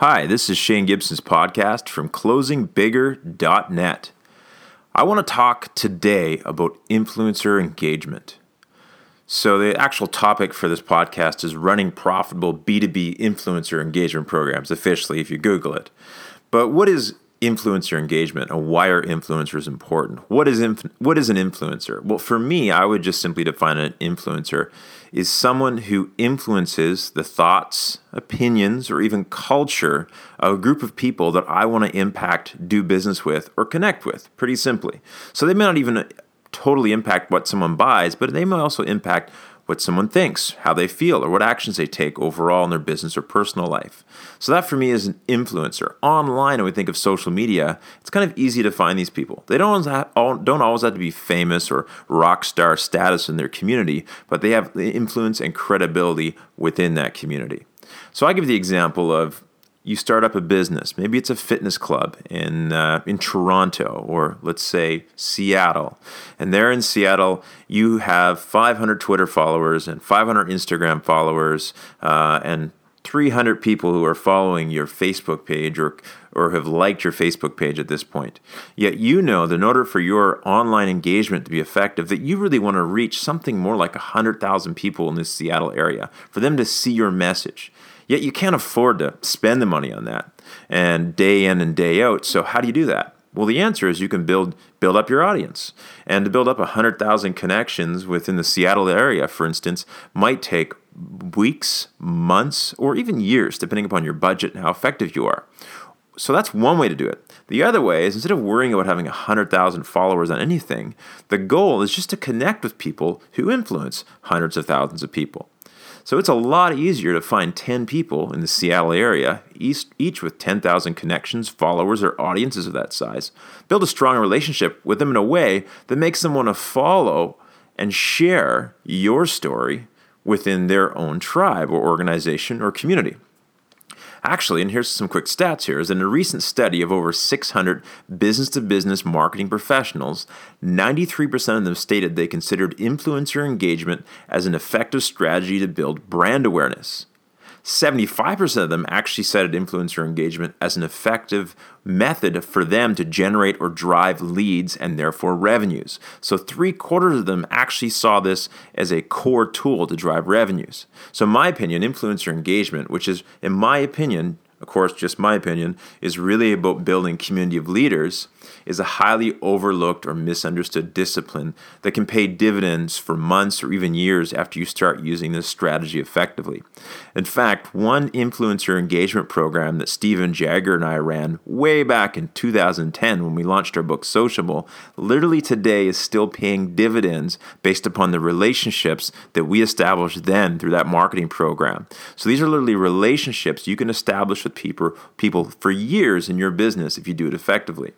Hi, this is Shane Gibson's podcast from closingbigger.net. I want to talk today about influencer engagement. So, the actual topic for this podcast is running profitable B2B influencer engagement programs, officially, if you Google it. But what is influencer engagement and why are influencers important? What is inf- what is an influencer? Well, for me, I would just simply define an influencer is someone who influences the thoughts, opinions, or even culture of a group of people that I want to impact, do business with, or connect with, pretty simply. So they may not even totally impact what someone buys, but they may also impact what someone thinks, how they feel, or what actions they take overall in their business or personal life. So that for me is an influencer. Online, when we think of social media, it's kind of easy to find these people. They don't always have, don't always have to be famous or rock star status in their community, but they have influence and credibility within that community. So I give the example of you start up a business. Maybe it's a fitness club in uh, in Toronto or let's say Seattle. And there in Seattle, you have 500 Twitter followers and 500 Instagram followers uh, and 300 people who are following your Facebook page or or have liked your Facebook page at this point. Yet you know that in order for your online engagement to be effective, that you really want to reach something more like 100,000 people in this Seattle area for them to see your message. Yet you can't afford to spend the money on that and day in and day out. So how do you do that? Well, the answer is you can build build up your audience. And to build up 100,000 connections within the Seattle area, for instance, might take weeks, months, or even years, depending upon your budget and how effective you are. So that's one way to do it. The other way is instead of worrying about having 100,000 followers on anything, the goal is just to connect with people who influence hundreds of thousands of people. So it's a lot easier to find 10 people in the Seattle area, each, with 10,000 connections, followers, or audiences of that size. Build a strong relationship with them in a way that makes them want to follow and share your story within their own tribe or organization or community. Actually, and here's some quick stats here, is in a recent study of over 600 business to business marketing professionals, 93% of them stated they considered influencer engagement as an effective strategy to build brand awareness. 75% of them actually cited influencer engagement as an effective method for them to generate or drive leads and therefore revenues. So, three quarters of them actually saw this as a core tool to drive revenues. So, in my opinion, influencer engagement, which is, in my opinion, of course, just my opinion, is really about building community of leaders is a highly overlooked or misunderstood discipline that can pay dividends for months or even years after you start using this strategy effectively. In fact, one influencer engagement program that Stephen Jagger and I ran way back in 2010 when we launched our book Sociable, literally today is still paying dividends based upon the relationships that we established then through that marketing program. So these are literally relationships you can establish with people people for years in your business if you do it effectively.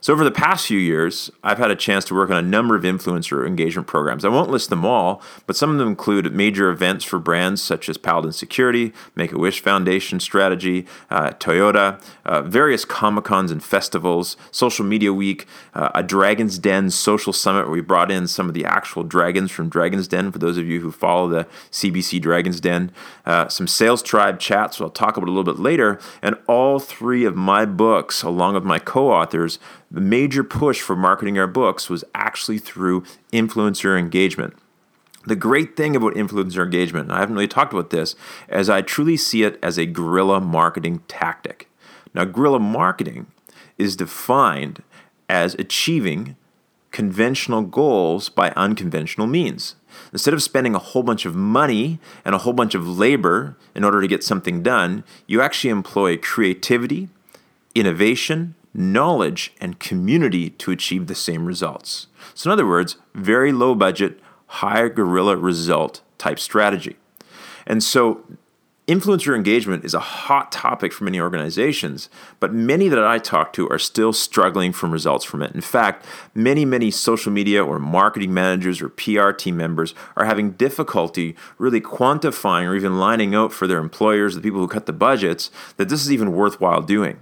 So, over the past few years, I've had a chance to work on a number of influencer engagement programs. I won't list them all, but some of them include major events for brands such as Paladin Security, Make a Wish Foundation Strategy, uh, Toyota, uh, various Comic Cons and festivals, Social Media Week, uh, a Dragon's Den social summit where we brought in some of the actual dragons from Dragon's Den for those of you who follow the CBC Dragon's Den, uh, some Sales Tribe chats, which I'll talk about a little bit later, and all three of my books, along with my co authors, the major push for marketing our books was actually through influencer engagement. The great thing about influencer engagement, and I haven't really talked about this, is I truly see it as a guerrilla marketing tactic. Now, guerrilla marketing is defined as achieving conventional goals by unconventional means. Instead of spending a whole bunch of money and a whole bunch of labor in order to get something done, you actually employ creativity, innovation, knowledge, and community to achieve the same results. So, in other words, very low budget, high guerrilla result type strategy. And so, influencer engagement is a hot topic for many organizations, but many that I talk to are still struggling from results from it. In fact, many, many social media or marketing managers or PR team members are having difficulty really quantifying or even lining out for their employers, the people who cut the budgets, that this is even worthwhile doing.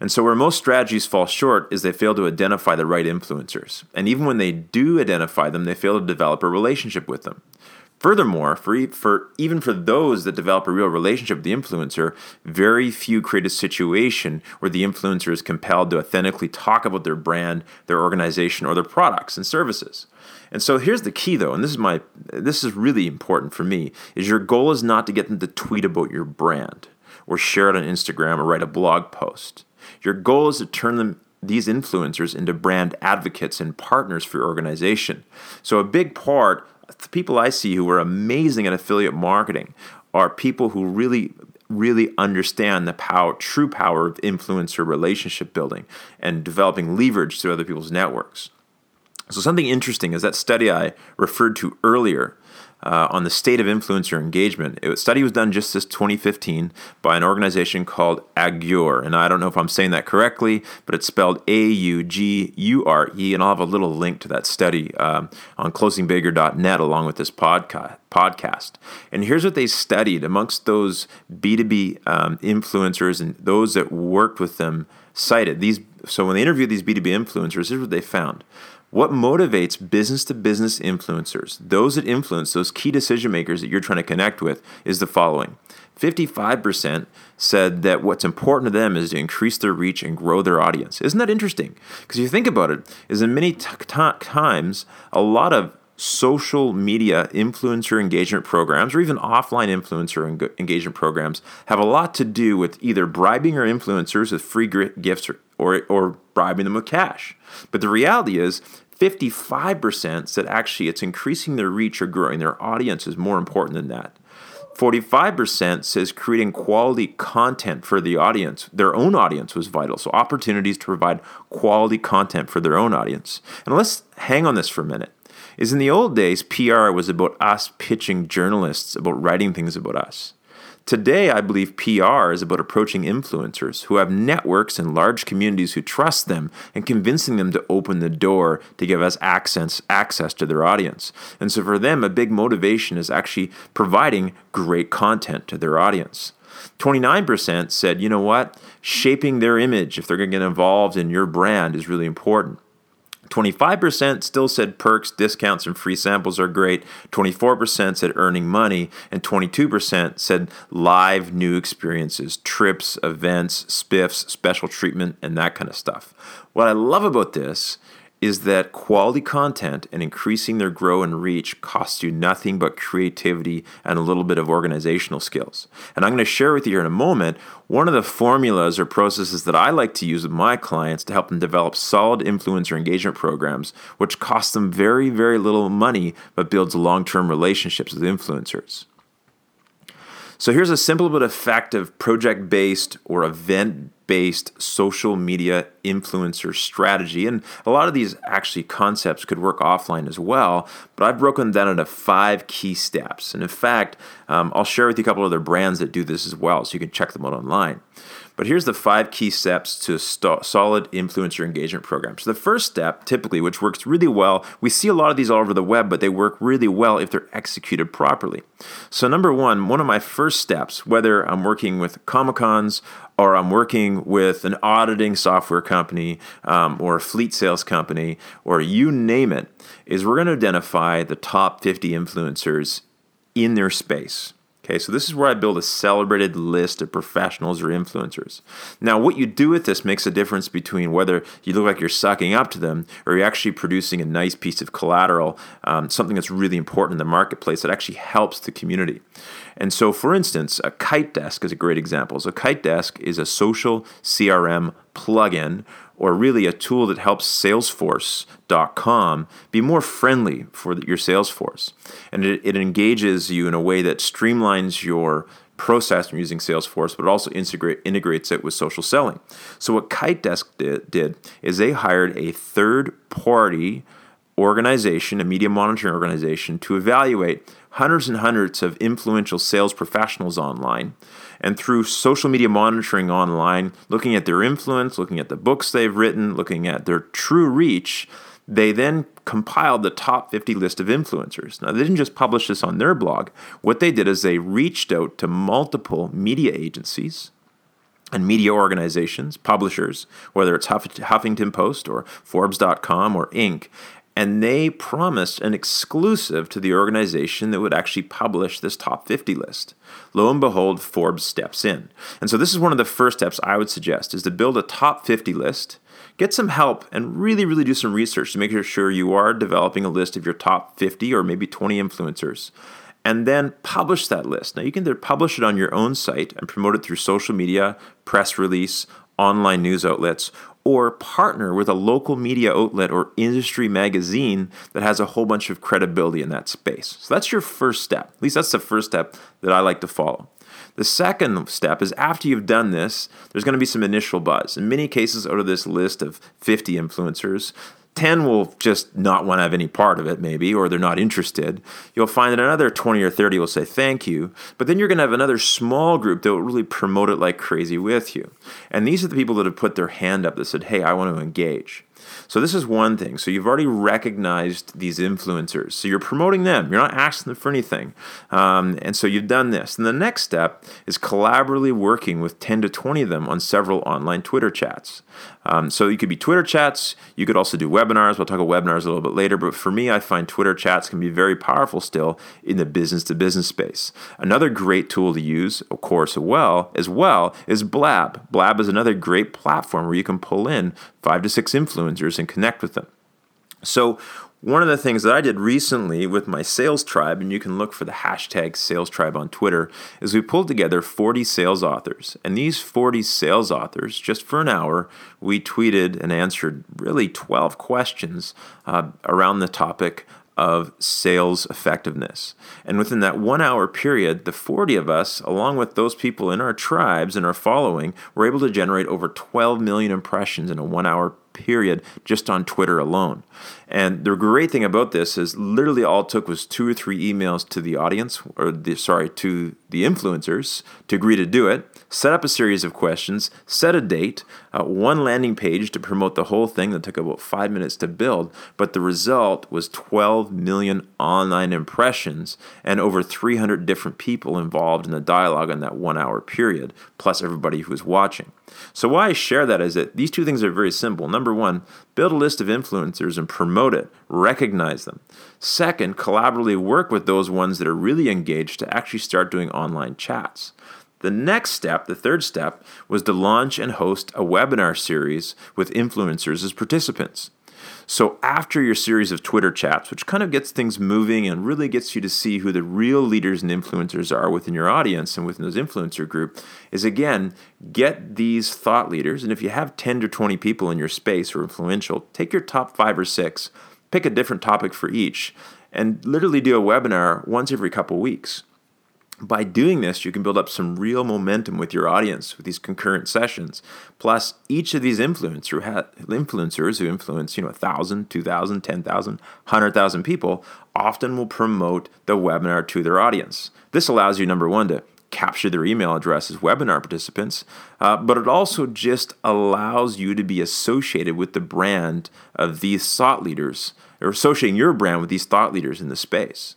And so, where most strategies fall short is they fail to identify the right influencers. And even when they do identify them, they fail to develop a relationship with them. Furthermore, for, for even for those that develop a real relationship with the influencer, very few create a situation where the influencer is compelled to authentically talk about their brand, their organization, or their products and services. And so here's the key though, and this is my this is really important for me, is your goal is not to get them to tweet about your brand or share it on Instagram or write a blog post. Your goal is to turn them these influencers into brand advocates and partners for your organization. So a big part the people I see who are amazing at affiliate marketing are people who really really understand the power true power of influencer relationship building and developing leverage through other people's networks. So something interesting is that study I referred to earlier uh, on the state of influencer engagement. A study was done just this 2015 by an organization called Augure, and I don't know if I'm saying that correctly, but it's spelled A-U-G-U-R-E, and I'll have a little link to that study um, on closingbigger.net along with this podcast. Podcast. And here's what they studied amongst those B2B um, influencers and those that worked with them cited these. So when they interviewed these B2B influencers, here's what they found. What motivates business to business influencers, those that influence those key decision makers that you're trying to connect with, is the following 55% said that what's important to them is to increase their reach and grow their audience. Isn't that interesting? Because you think about it, is in many t- t- times, a lot of social media influencer engagement programs or even offline influencer en- engagement programs have a lot to do with either bribing your influencers with free gifts or, or, or bribing them with cash. But the reality is, 55% said actually it's increasing their reach or growing their audience is more important than that. 45% says creating quality content for the audience, their own audience was vital. So, opportunities to provide quality content for their own audience. And let's hang on this for a minute. Is in the old days, PR was about us pitching journalists about writing things about us. Today, I believe PR is about approaching influencers who have networks and large communities who trust them and convincing them to open the door to give us access, access to their audience. And so for them, a big motivation is actually providing great content to their audience. 29% said, you know what? Shaping their image, if they're going to get involved in your brand, is really important. 25% still said perks, discounts, and free samples are great. 24% said earning money. And 22% said live new experiences, trips, events, spiffs, special treatment, and that kind of stuff. What I love about this is that quality content and increasing their grow and reach costs you nothing but creativity and a little bit of organizational skills. And I'm going to share with you here in a moment one of the formulas or processes that I like to use with my clients to help them develop solid influencer engagement programs, which cost them very, very little money but builds long term relationships with influencers. So here's a simple but effective project based or event based social media influencer strategy. And a lot of these actually concepts could work offline as well, but I've broken them down into five key steps. And in fact, um, I'll share with you a couple other brands that do this as well, so you can check them out online. But here's the five key steps to st- solid influencer engagement program. So, the first step, typically, which works really well, we see a lot of these all over the web, but they work really well if they're executed properly. So, number one, one of my first steps, whether I'm working with Comic Cons or I'm working with an auditing software company um, or a fleet sales company, or you name it, is we're going to identify the top 50 influencers in their space. Okay, so this is where I build a celebrated list of professionals or influencers. Now, what you do with this makes a difference between whether you look like you're sucking up to them or you're actually producing a nice piece of collateral, um, something that's really important in the marketplace that actually helps the community. And so, for instance, a KiteDesk is a great example. So, KiteDesk is a social CRM plugin or really a tool that helps Salesforce.com be more friendly for your Salesforce. And it, it engages you in a way that streamlines your process from using Salesforce, but also integrate, integrates it with social selling. So, what KiteDesk did, did is they hired a third party organization, a media monitoring organization, to evaluate hundreds and hundreds of influential sales professionals online. And through social media monitoring online, looking at their influence, looking at the books they've written, looking at their true reach, they then compiled the top 50 list of influencers. Now, they didn't just publish this on their blog. What they did is they reached out to multiple media agencies and media organizations, publishers, whether it's Huffington Post or Forbes.com or Inc., and they promised an exclusive to the organization that would actually publish this top 50 list. Lo and behold, Forbes steps in. And so this is one of the first steps I would suggest is to build a top 50 list get some help and really, really do some research to make sure you are developing a list of your top 50 or maybe 20 influencers. And then publish that list. Now, you can either publish it on your own site and promote it through social media, press release, online news outlets, or partner with a local media outlet or industry magazine that has a whole bunch of credibility in that space. So that's your first step. At least that's the first step that I like to follow. The second step is after you've done this, there's going to be some initial buzz. In many cases, out of this list of 50 influencers, 10 will just not want to have any part of it, maybe, or they're not interested. You'll find that another 20 or 30 will say thank you, but then you're going to have another small group that will really promote it like crazy with you. And these are the people that have put their hand up that said, hey, I want to engage. So this is one thing. So you've already recognized these influencers. So you're promoting them. You're not asking them for anything. Um, and so you've done this. And the next step is collaboratively working with 10 to 20 of them on several online Twitter chats. Um, so you could be Twitter chats. You could also do webinars. We'll talk about webinars a little bit later. But for me, I find Twitter chats can be very powerful still in the business to business space. Another great tool to use, of course, well, as well is Blab. Blab is another great platform where you can pull in five to six influencers and connect with them. So one of the things that I did recently with my sales tribe, and you can look for the hashtag sales tribe on Twitter, is we pulled together 40 sales authors. And these 40 sales authors, just for an hour, we tweeted and answered really 12 questions uh, around the topic of sales effectiveness. And within that one hour period, the 40 of us, along with those people in our tribes and our following, were able to generate over 12 million impressions in a one hour period just on Twitter alone. And the great thing about this is literally all it took was two or three emails to the audience, or the, sorry, to the influencers to agree to do it, set up a series of questions, set a date, uh, one landing page to promote the whole thing that took about five minutes to build. But the result was 12 million online impressions and over 300 different people involved in the dialogue in that one hour period, plus everybody who was watching. So, why I share that is that these two things are very simple. Number one, build a list of influencers and promote it, recognize them. Second, collaboratively work with those ones that are really engaged to actually start doing online chats. The next step, the third step, was to launch and host a webinar series with influencers as participants. So, after your series of Twitter chats, which kind of gets things moving and really gets you to see who the real leaders and influencers are within your audience and within those influencer group, is again, get these thought leaders. And if you have 10 to 20 people in your space who are influential, take your top five or six, pick a different topic for each, and literally do a webinar once every couple weeks by doing this, you can build up some real momentum with your audience with these concurrent sessions. Plus, each of these influencer influencers who influence, you know, 1,000, 2,000, 10,000, 100,000 people often will promote the webinar to their audience. This allows you, number one, to capture their email address as webinar participants, uh, but it also just allows you to be associated with the brand of these thought leaders, or associating your brand with these thought leaders in the space.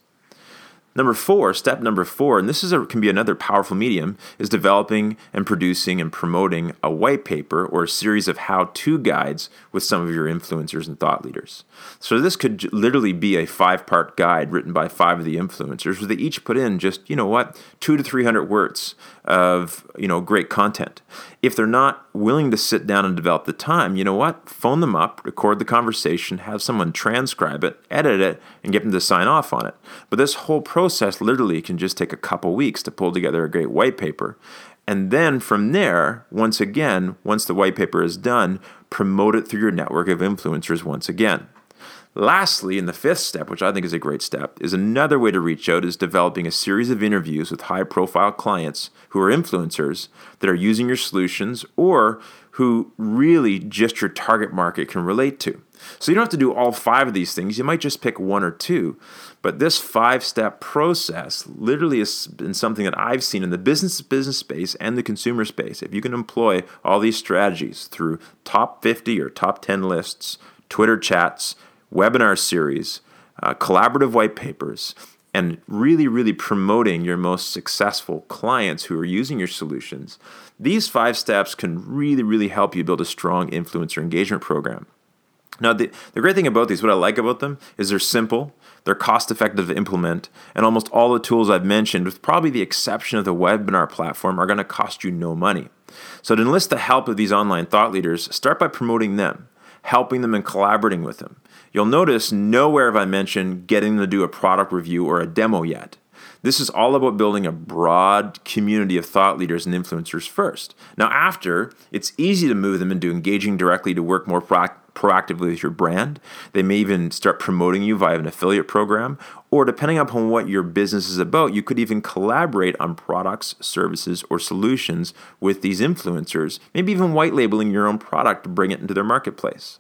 Number four, step number four, and this is a, can be another powerful medium, is developing and producing and promoting a white paper or a series of how-to guides with some of your influencers and thought leaders. So this could literally be a five-part guide written by five of the influencers, where they each put in just you know what, two to three hundred words of you know great content. If they're not willing to sit down and develop the time, you know what, phone them up, record the conversation, have someone transcribe it, edit it, and get them to sign off on it. But this whole process literally can just take a couple weeks to pull together a great white paper. And then from there, once again, once the white paper is done, promote it through your network of influencers once again. Lastly, in the fifth step, which I think is a great step, is another way to reach out is developing a series of interviews with high profile clients who are influencers that are using your solutions or who really just your target market can relate to. So you don't have to do all five of these things. You might just pick one or two. But this five step process literally has been something that I've seen in the business business space and the consumer space. If you can employ all these strategies through top 50 or top 10 lists, Twitter chats, webinar series, uh, collaborative white papers, and really, really promoting your most successful clients who are using your solutions, these five steps can really, really help you build a strong influencer engagement program. Now, the, the great thing about these, what I like about them, is they're simple, they're cost effective to implement, and almost all the tools I've mentioned, with probably the exception of the webinar platform, are going to cost you no money. So, to enlist the help of these online thought leaders, start by promoting them, helping them, and collaborating with them. You'll notice nowhere have I mentioned getting them to do a product review or a demo yet. This is all about building a broad community of thought leaders and influencers first. Now, after, it's easy to move them into engaging directly to work more proactively with your brand. They may even start promoting you via an affiliate program, or depending upon what your business is about, you could even collaborate on products, services, or solutions with these influencers, maybe even white labeling your own product to bring it into their marketplace.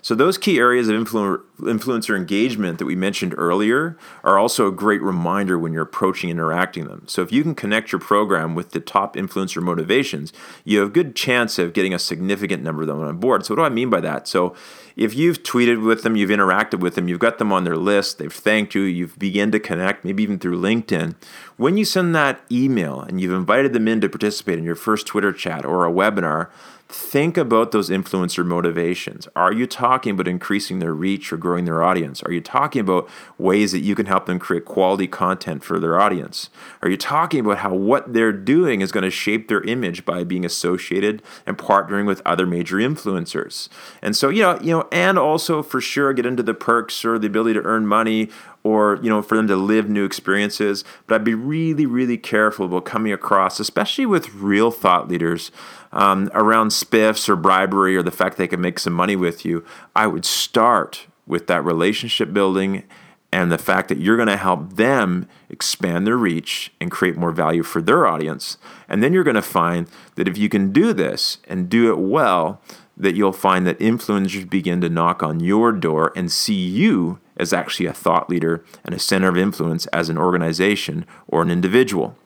So, those key areas of influ- influencer engagement that we mentioned earlier are also a great reminder when you're approaching interacting them. So, if you can connect your program with the top influencer motivations, you have a good chance of getting a significant number of them on board. So, what do I mean by that? So, if you've tweeted with them, you've interacted with them, you've got them on their list, they've thanked you, you've begun to connect, maybe even through LinkedIn. When you send that email and you've invited them in to participate in your first Twitter chat or a webinar, think about those influencer motivations. Are you talking about increasing their reach or growing their audience? Are you talking about ways that you can help them create quality content for their audience? Are you talking about how what they're doing is going to shape their image by being associated and partnering with other major influencers? And so, you know, you know, and also for sure get into the perks or the ability to earn money or you know for them to live new experiences but i'd be really really careful about coming across especially with real thought leaders um, around spiffs or bribery or the fact they can make some money with you. I would start with that relationship building and the fact that you're going to help them expand their reach and create more value for their audience. And then you're going to find that if you can do this and do it well that you'll find that influencers begin to knock on your door and see you as actually a thought leader and a center of influence as an organization or an individual.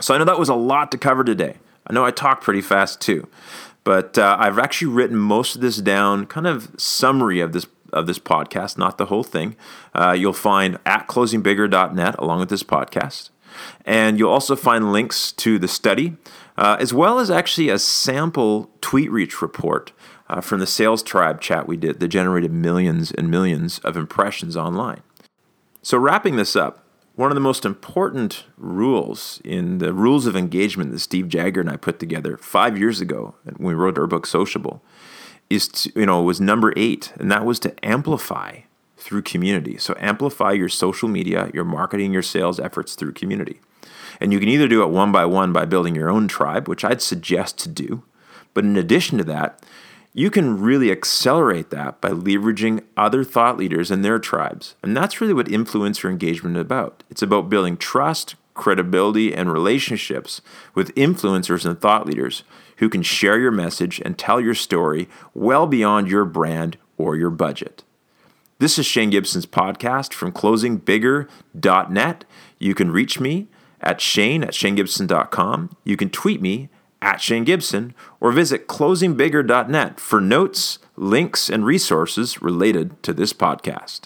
So I know that was a lot to cover today. I know I talk pretty fast too, but uh, I've actually written most of this down, kind of summary of this of this podcast, not the whole thing. Uh, you'll find at closingbigger.net along with this podcast. And you'll also find links to the study, uh, as well as actually a sample tweet reach report uh, from the Sales Tribe chat we did that generated millions and millions of impressions online. So, wrapping this up, one of the most important rules in the rules of engagement that Steve Jagger and I put together five years ago when we wrote our book Sociable is to, you know was number eight, and that was to amplify through community. So amplify your social media, your marketing, your sales efforts through community. And you can either do it one by one by building your own tribe, which I'd suggest to do. But in addition to that, you can really accelerate that by leveraging other thought leaders and their tribes. And that's really what influencer engagement is about. It's about building trust, credibility, and relationships with influencers and thought leaders who can share your message and tell your story well beyond your brand or your budget. This is Shane Gibson's podcast from closingbigger.net. You can reach me at shane at shanegibson.com. You can tweet me at Shane Gibson or visit closingbigger.net for notes, links, and resources related to this podcast.